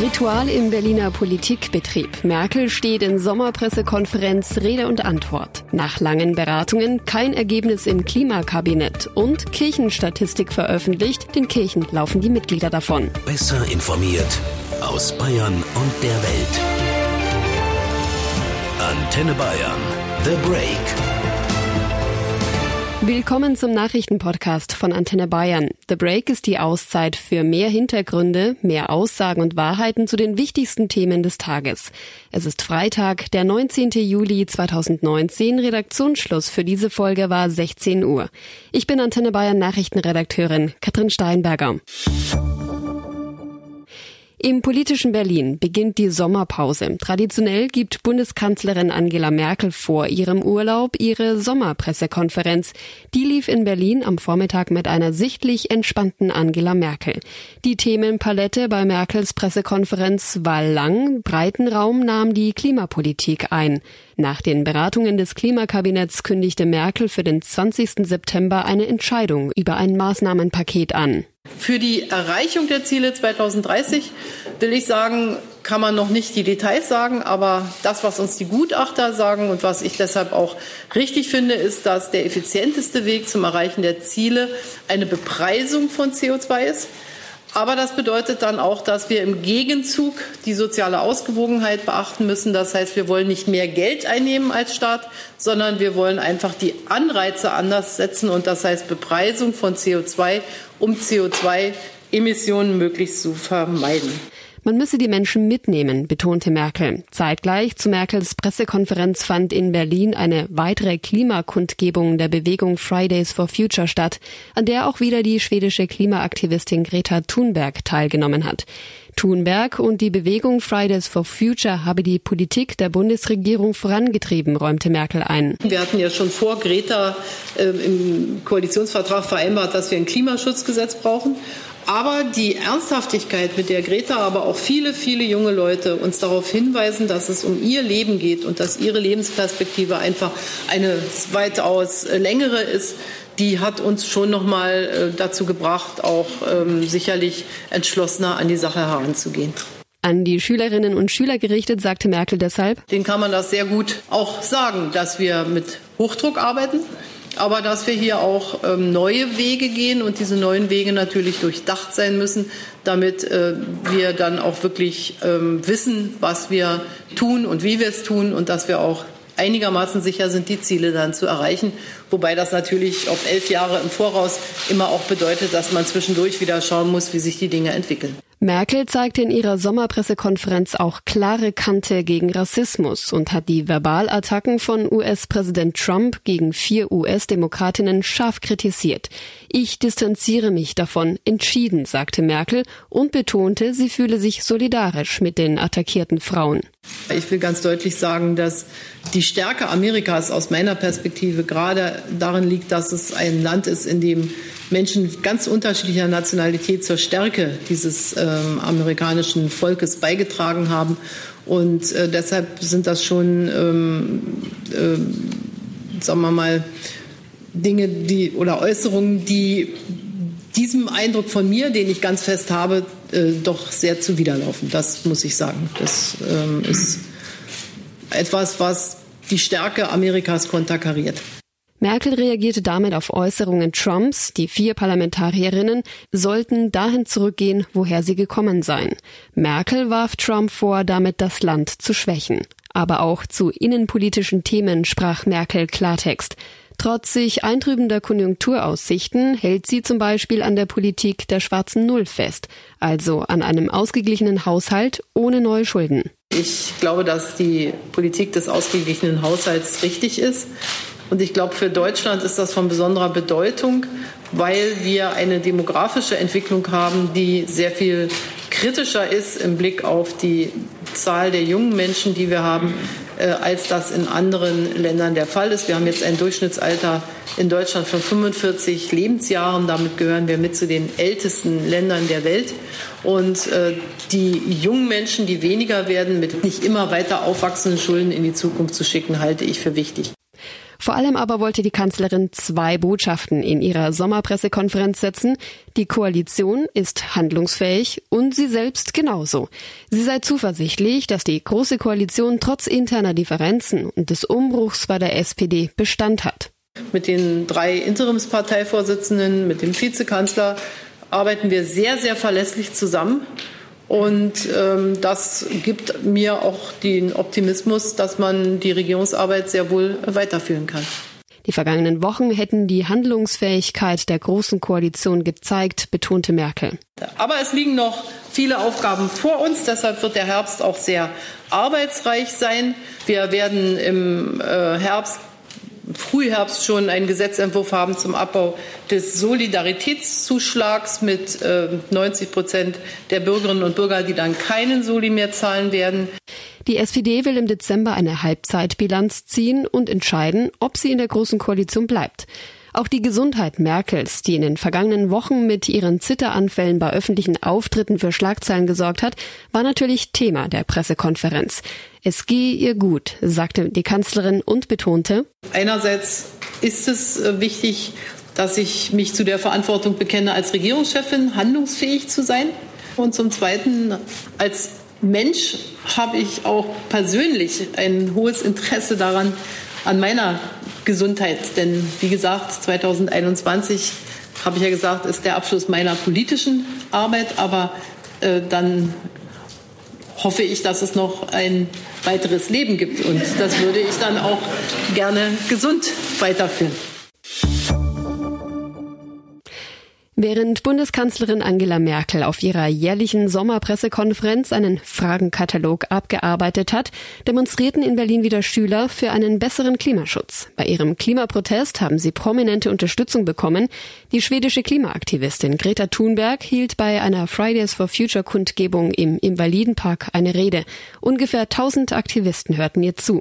Ritual im Berliner Politikbetrieb. Merkel steht in Sommerpressekonferenz Rede und Antwort. Nach langen Beratungen kein Ergebnis im Klimakabinett und Kirchenstatistik veröffentlicht. Den Kirchen laufen die Mitglieder davon. Besser informiert aus Bayern und der Welt. Antenne Bayern. The Break. Willkommen zum Nachrichtenpodcast von Antenne Bayern. The Break ist die Auszeit für mehr Hintergründe, mehr Aussagen und Wahrheiten zu den wichtigsten Themen des Tages. Es ist Freitag, der 19. Juli 2019. Redaktionsschluss für diese Folge war 16 Uhr. Ich bin Antenne Bayern Nachrichtenredakteurin Katrin Steinberger. Im politischen Berlin beginnt die Sommerpause. Traditionell gibt Bundeskanzlerin Angela Merkel vor ihrem Urlaub ihre Sommerpressekonferenz. Die lief in Berlin am Vormittag mit einer sichtlich entspannten Angela Merkel. Die Themenpalette bei Merkels Pressekonferenz war lang, breiten Raum nahm die Klimapolitik ein. Nach den Beratungen des Klimakabinetts kündigte Merkel für den 20. September eine Entscheidung über ein Maßnahmenpaket an. Für die Erreichung der Ziele 2030 will ich sagen, kann man noch nicht die Details sagen, aber das, was uns die Gutachter sagen und was ich deshalb auch richtig finde, ist, dass der effizienteste Weg zum Erreichen der Ziele eine Bepreisung von CO2 ist. Aber das bedeutet dann auch, dass wir im Gegenzug die soziale Ausgewogenheit beachten müssen. Das heißt, wir wollen nicht mehr Geld einnehmen als Staat, sondern wir wollen einfach die Anreize anders setzen. Und das heißt Bepreisung von CO2, um CO2-Emissionen möglichst zu vermeiden. Man müsse die Menschen mitnehmen, betonte Merkel. Zeitgleich zu Merkels Pressekonferenz fand in Berlin eine weitere Klimakundgebung der Bewegung Fridays for Future statt, an der auch wieder die schwedische Klimaaktivistin Greta Thunberg teilgenommen hat. Thunberg und die Bewegung Fridays for Future habe die Politik der Bundesregierung vorangetrieben, räumte Merkel ein. Wir hatten ja schon vor Greta äh, im Koalitionsvertrag vereinbart, dass wir ein Klimaschutzgesetz brauchen. Aber die Ernsthaftigkeit, mit der Greta, aber auch viele, viele junge Leute uns darauf hinweisen, dass es um ihr Leben geht und dass ihre Lebensperspektive einfach eine weitaus längere ist, die hat uns schon noch mal äh, dazu gebracht, auch ähm, sicherlich entschlossener an die Sache heranzugehen. An die Schülerinnen und Schüler gerichtet, sagte Merkel deshalb. Den kann man das sehr gut auch sagen, dass wir mit Hochdruck arbeiten, aber dass wir hier auch ähm, neue Wege gehen und diese neuen Wege natürlich durchdacht sein müssen, damit äh, wir dann auch wirklich ähm, wissen, was wir tun und wie wir es tun und dass wir auch einigermaßen sicher sind, die Ziele dann zu erreichen. Wobei das natürlich auf elf Jahre im Voraus immer auch bedeutet, dass man zwischendurch wieder schauen muss, wie sich die Dinge entwickeln. Merkel zeigte in ihrer Sommerpressekonferenz auch klare Kante gegen Rassismus und hat die Verbalattacken von US-Präsident Trump gegen vier US-Demokratinnen scharf kritisiert. Ich distanziere mich davon entschieden, sagte Merkel und betonte, sie fühle sich solidarisch mit den attackierten Frauen. Ich will ganz deutlich sagen, dass die Stärke Amerikas aus meiner Perspektive gerade darin liegt, dass es ein Land ist, in dem Menschen ganz unterschiedlicher Nationalität zur Stärke dieses ähm, amerikanischen Volkes beigetragen haben. Und äh, deshalb sind das schon, ähm, äh, sagen wir mal, Dinge, die oder Äußerungen, die diesem Eindruck von mir, den ich ganz fest habe, äh, doch sehr zuwiderlaufen. Das muss ich sagen. Das ähm, ist etwas, was die Stärke Amerikas konterkariert. Merkel reagierte damit auf Äußerungen Trumps, die vier Parlamentarierinnen sollten dahin zurückgehen, woher sie gekommen seien. Merkel warf Trump vor, damit das Land zu schwächen. Aber auch zu innenpolitischen Themen sprach Merkel Klartext. Trotz sich eintrübender Konjunkturaussichten hält sie zum Beispiel an der Politik der schwarzen Null fest, also an einem ausgeglichenen Haushalt ohne neue Schulden. Ich glaube, dass die Politik des ausgeglichenen Haushalts richtig ist. Und ich glaube, für Deutschland ist das von besonderer Bedeutung, weil wir eine demografische Entwicklung haben, die sehr viel kritischer ist im Blick auf die Zahl der jungen Menschen, die wir haben, äh, als das in anderen Ländern der Fall ist. Wir haben jetzt ein Durchschnittsalter in Deutschland von 45 Lebensjahren. Damit gehören wir mit zu den ältesten Ländern der Welt. Und äh, die jungen Menschen, die weniger werden, mit nicht immer weiter aufwachsenden Schulden in die Zukunft zu schicken, halte ich für wichtig. Vor allem aber wollte die Kanzlerin zwei Botschaften in ihrer Sommerpressekonferenz setzen. Die Koalition ist handlungsfähig und sie selbst genauso. Sie sei zuversichtlich, dass die Große Koalition trotz interner Differenzen und des Umbruchs bei der SPD Bestand hat. Mit den drei Interimsparteivorsitzenden, mit dem Vizekanzler arbeiten wir sehr, sehr verlässlich zusammen. Und ähm, das gibt mir auch den Optimismus, dass man die Regierungsarbeit sehr wohl weiterführen kann. Die vergangenen Wochen hätten die Handlungsfähigkeit der Großen Koalition gezeigt, betonte Merkel. Aber es liegen noch viele Aufgaben vor uns. Deshalb wird der Herbst auch sehr arbeitsreich sein. Wir werden im äh, Herbst Frühherbst schon einen Gesetzentwurf haben zum Abbau des Solidaritätszuschlags mit 90 äh, Prozent der Bürgerinnen und Bürger, die dann keinen Soli mehr zahlen werden. Die SPD will im Dezember eine Halbzeitbilanz ziehen und entscheiden, ob sie in der Großen Koalition bleibt. Auch die Gesundheit Merkels, die in den vergangenen Wochen mit ihren Zitteranfällen bei öffentlichen Auftritten für Schlagzeilen gesorgt hat, war natürlich Thema der Pressekonferenz. Es gehe ihr gut, sagte die Kanzlerin und betonte, Einerseits ist es äh, wichtig, dass ich mich zu der Verantwortung bekenne, als Regierungschefin handlungsfähig zu sein. Und zum Zweiten, als Mensch habe ich auch persönlich ein hohes Interesse daran, an meiner Gesundheit. Denn wie gesagt, 2021 habe ich ja gesagt, ist der Abschluss meiner politischen Arbeit. Aber äh, dann hoffe ich, dass es noch ein weiteres Leben gibt. Und das würde ich dann auch gerne gesund weiterführen. Während Bundeskanzlerin Angela Merkel auf ihrer jährlichen Sommerpressekonferenz einen Fragenkatalog abgearbeitet hat, demonstrierten in Berlin wieder Schüler für einen besseren Klimaschutz. Bei ihrem Klimaprotest haben sie prominente Unterstützung bekommen. Die schwedische Klimaaktivistin Greta Thunberg hielt bei einer Fridays for Future Kundgebung im Invalidenpark eine Rede. Ungefähr 1000 Aktivisten hörten ihr zu.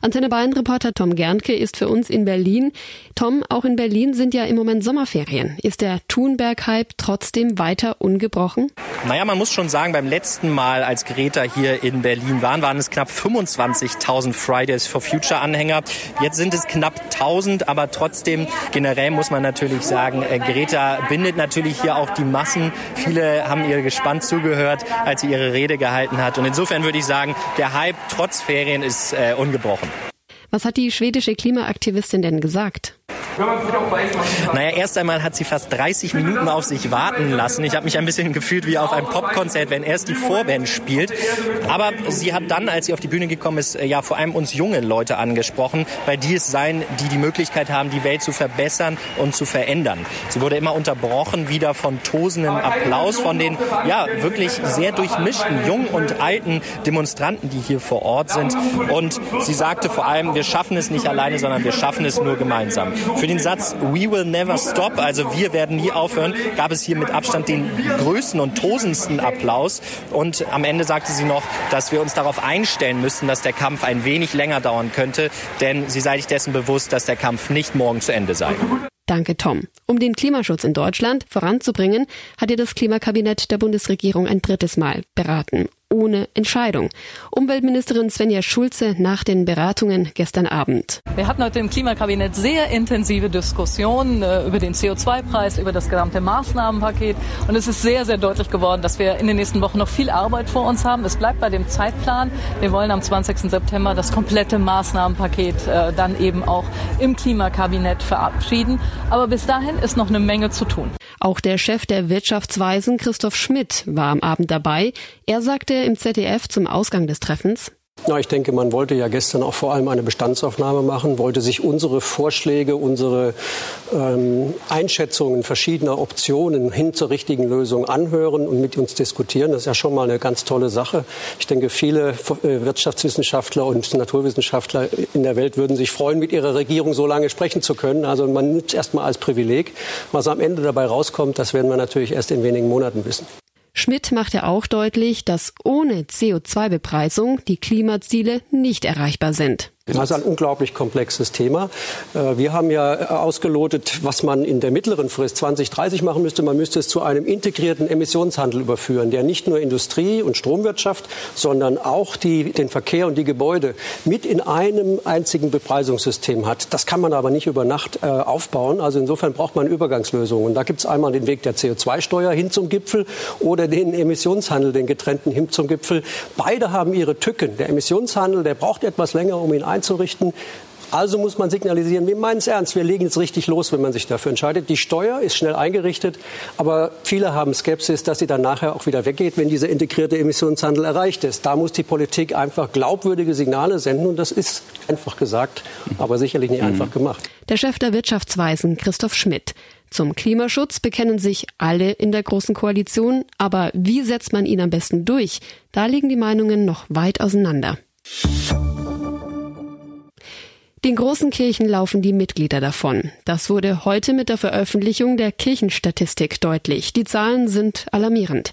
Antenne Bayern Reporter Tom Gernke ist für uns in Berlin. Tom, auch in Berlin sind ja im Moment Sommerferien. Ist der Thunberg-Hype trotzdem weiter ungebrochen? Naja, man muss schon sagen, beim letzten Mal, als Greta hier in Berlin waren, waren es knapp 25.000 Fridays for Future Anhänger. Jetzt sind es knapp 1000, aber trotzdem generell muss man natürlich sagen, äh, Greta bindet natürlich hier auch die Massen. Viele haben ihr gespannt zugehört, als sie ihre Rede gehalten hat. Und insofern würde ich sagen, der Hype trotz Ferien ist äh, ungebrochen. Was hat die schwedische Klimaaktivistin denn gesagt? Naja, erst einmal hat sie fast 30 Minuten auf sich warten lassen. Ich habe mich ein bisschen gefühlt wie auf einem Popkonzert, wenn erst die Vorband spielt. Aber sie hat dann, als sie auf die Bühne gekommen ist, äh, ja vor allem uns junge Leute angesprochen, weil die es seien, die die Möglichkeit haben, die Welt zu verbessern und zu verändern. Sie wurde immer unterbrochen wieder von tosendem Applaus von den ja wirklich sehr durchmischten jungen und alten Demonstranten, die hier vor Ort sind. Und sie sagte vor allem, wir schaffen es nicht alleine, sondern wir schaffen es nur gemeinsam. Für den Satz We will never stop, also wir werden nie aufhören, gab es hier mit Abstand den größten und tosendsten Applaus. Und am Ende sagte sie noch, dass wir uns darauf einstellen müssen, dass der Kampf ein wenig länger dauern könnte, denn sie sei sich dessen bewusst, dass der Kampf nicht morgen zu Ende sei. Danke, Tom. Um den Klimaschutz in Deutschland voranzubringen, hat ihr das Klimakabinett der Bundesregierung ein drittes Mal beraten ohne Entscheidung. Umweltministerin Svenja Schulze nach den Beratungen gestern Abend. Wir hatten heute im Klimakabinett sehr intensive Diskussionen äh, über den CO2-Preis, über das gesamte Maßnahmenpaket. Und es ist sehr, sehr deutlich geworden, dass wir in den nächsten Wochen noch viel Arbeit vor uns haben. Es bleibt bei dem Zeitplan. Wir wollen am 20. September das komplette Maßnahmenpaket äh, dann eben auch im Klimakabinett verabschieden. Aber bis dahin ist noch eine Menge zu tun. Auch der Chef der Wirtschaftsweisen, Christoph Schmidt, war am Abend dabei. Er sagte im ZDF zum Ausgang des Treffens, ja, ich denke, man wollte ja gestern auch vor allem eine Bestandsaufnahme machen, wollte sich unsere Vorschläge, unsere ähm, Einschätzungen verschiedener Optionen hin zur richtigen Lösung anhören und mit uns diskutieren. Das ist ja schon mal eine ganz tolle Sache. Ich denke, viele äh, Wirtschaftswissenschaftler und Naturwissenschaftler in der Welt würden sich freuen, mit ihrer Regierung so lange sprechen zu können. Also man nimmt es erstmal als Privileg. Was am Ende dabei rauskommt, das werden wir natürlich erst in wenigen Monaten wissen. Schmidt machte auch deutlich, dass ohne CO2-Bepreisung die Klimaziele nicht erreichbar sind. Das ist ein unglaublich komplexes Thema. Äh, wir haben ja äh, ausgelotet, was man in der mittleren Frist 2030 machen müsste. Man müsste es zu einem integrierten Emissionshandel überführen, der nicht nur Industrie und Stromwirtschaft, sondern auch die, den Verkehr und die Gebäude mit in einem einzigen Bepreisungssystem hat. Das kann man aber nicht über Nacht äh, aufbauen. Also insofern braucht man Übergangslösungen. Und da gibt es einmal den Weg der CO2-Steuer hin zum Gipfel oder den Emissionshandel, den getrennten hin zum Gipfel. Beide haben ihre Tücken. Der Emissionshandel, der braucht etwas länger, um ihn einzurichten. Also muss man signalisieren, wir meinen es ernst, wir legen jetzt richtig los, wenn man sich dafür entscheidet. Die Steuer ist schnell eingerichtet, aber viele haben Skepsis, dass sie dann nachher auch wieder weggeht, wenn dieser integrierte Emissionshandel erreicht ist. Da muss die Politik einfach glaubwürdige Signale senden und das ist einfach gesagt, aber sicherlich nicht mhm. einfach gemacht. Der Chef der Wirtschaftsweisen, Christoph Schmidt. Zum Klimaschutz bekennen sich alle in der Großen Koalition, aber wie setzt man ihn am besten durch? Da liegen die Meinungen noch weit auseinander. Den großen Kirchen laufen die Mitglieder davon. Das wurde heute mit der Veröffentlichung der Kirchenstatistik deutlich. Die Zahlen sind alarmierend.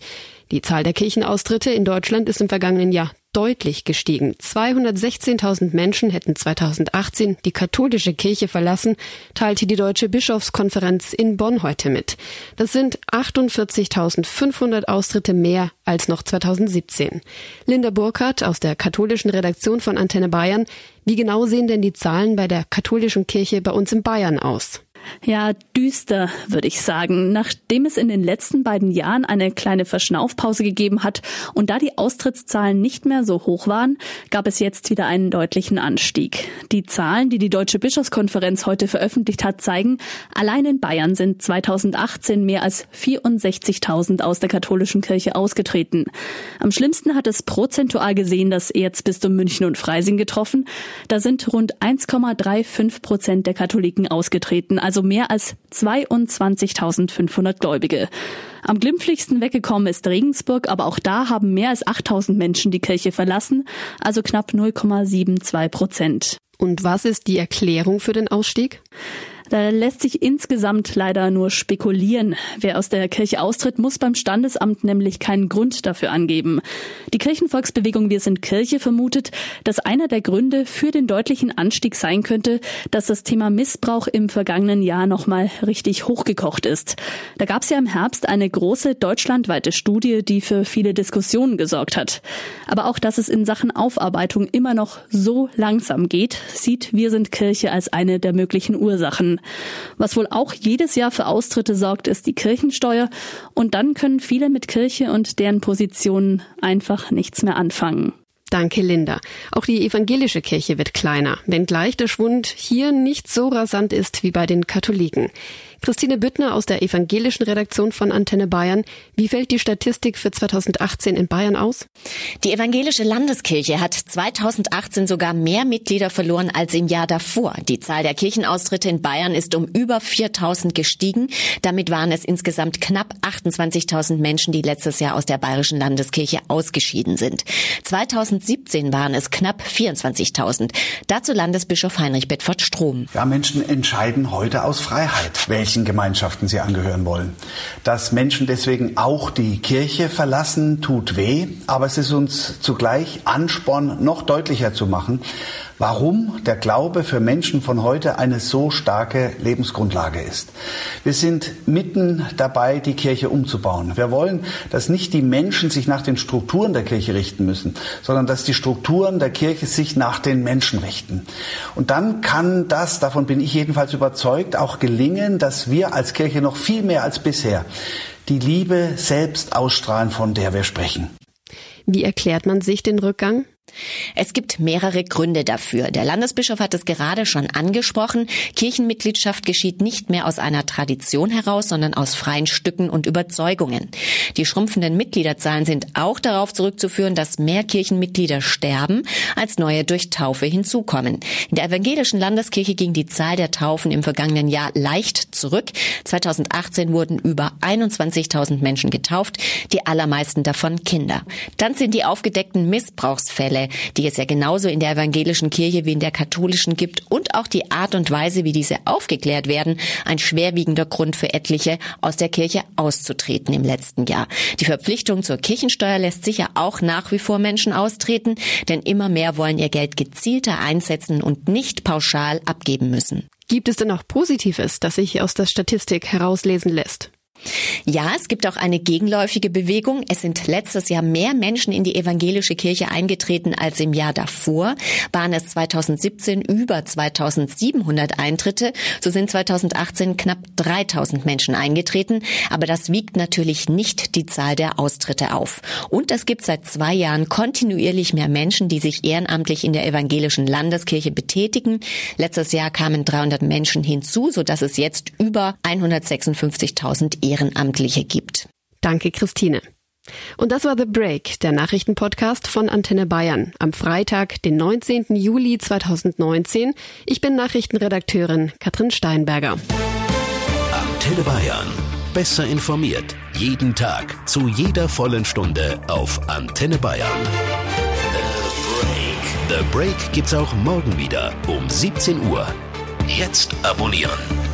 Die Zahl der Kirchenaustritte in Deutschland ist im vergangenen Jahr deutlich gestiegen. 216.000 Menschen hätten 2018 die katholische Kirche verlassen, teilte die Deutsche Bischofskonferenz in Bonn heute mit. Das sind 48.500 Austritte mehr als noch 2017. Linda Burkhardt aus der katholischen Redaktion von Antenne Bayern. Wie genau sehen denn die Zahlen bei der katholischen Kirche bei uns in Bayern aus? Ja, düster, würde ich sagen. Nachdem es in den letzten beiden Jahren eine kleine Verschnaufpause gegeben hat und da die Austrittszahlen nicht mehr so hoch waren, gab es jetzt wieder einen deutlichen Anstieg. Die Zahlen, die die Deutsche Bischofskonferenz heute veröffentlicht hat, zeigen, allein in Bayern sind 2018 mehr als 64.000 aus der katholischen Kirche ausgetreten. Am schlimmsten hat es prozentual gesehen das Erzbistum München und Freising getroffen. Da sind rund 1,35 Prozent der Katholiken ausgetreten also mehr als 22.500 Gläubige. Am glimpflichsten weggekommen ist Regensburg, aber auch da haben mehr als 8.000 Menschen die Kirche verlassen, also knapp 0,72 Prozent. Und was ist die Erklärung für den Ausstieg? Da lässt sich insgesamt leider nur spekulieren. Wer aus der Kirche austritt, muss beim Standesamt nämlich keinen Grund dafür angeben. Die Kirchenvolksbewegung Wir sind Kirche vermutet, dass einer der Gründe für den deutlichen Anstieg sein könnte, dass das Thema Missbrauch im vergangenen Jahr nochmal richtig hochgekocht ist. Da gab es ja im Herbst eine große deutschlandweite Studie, die für viele Diskussionen gesorgt hat. Aber auch, dass es in Sachen Aufarbeitung immer noch so langsam geht, sieht Wir sind Kirche als eine der möglichen Ursachen. Was wohl auch jedes Jahr für Austritte sorgt, ist die Kirchensteuer. Und dann können viele mit Kirche und deren Positionen einfach nichts mehr anfangen. Danke, Linda. Auch die evangelische Kirche wird kleiner, wenngleich der Schwund hier nicht so rasant ist wie bei den Katholiken. Christine Büttner aus der evangelischen Redaktion von Antenne Bayern. Wie fällt die Statistik für 2018 in Bayern aus? Die evangelische Landeskirche hat 2018 sogar mehr Mitglieder verloren als im Jahr davor. Die Zahl der Kirchenaustritte in Bayern ist um über 4000 gestiegen. Damit waren es insgesamt knapp 28.000 Menschen, die letztes Jahr aus der bayerischen Landeskirche ausgeschieden sind. 2017 waren es knapp 24.000. Dazu Landesbischof Heinrich Bedford Strom. Ja, Menschen entscheiden heute aus Freiheit, welche welchen Gemeinschaften sie angehören wollen. Dass Menschen deswegen auch die Kirche verlassen, tut weh, aber es ist uns zugleich Ansporn, noch deutlicher zu machen, warum der Glaube für Menschen von heute eine so starke Lebensgrundlage ist. Wir sind mitten dabei, die Kirche umzubauen. Wir wollen, dass nicht die Menschen sich nach den Strukturen der Kirche richten müssen, sondern dass die Strukturen der Kirche sich nach den Menschen richten. Und dann kann das, davon bin ich jedenfalls überzeugt, auch gelingen, dass wir als Kirche noch viel mehr als bisher die Liebe selbst ausstrahlen, von der wir sprechen. Wie erklärt man sich den Rückgang? Es gibt mehrere Gründe dafür. Der Landesbischof hat es gerade schon angesprochen. Kirchenmitgliedschaft geschieht nicht mehr aus einer Tradition heraus, sondern aus freien Stücken und Überzeugungen. Die schrumpfenden Mitgliederzahlen sind auch darauf zurückzuführen, dass mehr Kirchenmitglieder sterben, als neue durch Taufe hinzukommen. In der evangelischen Landeskirche ging die Zahl der Taufen im vergangenen Jahr leicht zurück. 2018 wurden über 21.000 Menschen getauft, die allermeisten davon Kinder. Dann sind die aufgedeckten Missbrauchsfälle, die es ja genauso in der evangelischen Kirche wie in der katholischen gibt und auch die Art und Weise, wie diese aufgeklärt werden, ein schwerwiegender Grund für etliche, aus der Kirche auszutreten im letzten Jahr. Die Verpflichtung zur Kirchensteuer lässt sicher auch nach wie vor Menschen austreten, denn immer mehr wollen ihr Geld gezielter einsetzen und nicht pauschal abgeben müssen. Gibt es denn auch Positives, das sich aus der Statistik herauslesen lässt? Ja, es gibt auch eine gegenläufige Bewegung. Es sind letztes Jahr mehr Menschen in die evangelische Kirche eingetreten als im Jahr davor. Waren es 2017 über 2700 Eintritte, so sind 2018 knapp 3000 Menschen eingetreten. Aber das wiegt natürlich nicht die Zahl der Austritte auf. Und es gibt seit zwei Jahren kontinuierlich mehr Menschen, die sich ehrenamtlich in der evangelischen Landeskirche betätigen. Letztes Jahr kamen 300 Menschen hinzu, so dass es jetzt über 156.000 Ehrenamtliche gibt. Danke, Christine. Und das war The Break, der Nachrichtenpodcast von Antenne Bayern am Freitag, den 19. Juli 2019. Ich bin Nachrichtenredakteurin Katrin Steinberger. Antenne Bayern. Besser informiert. Jeden Tag. Zu jeder vollen Stunde auf Antenne Bayern. The Break. The Break gibt's auch morgen wieder um 17 Uhr. Jetzt abonnieren.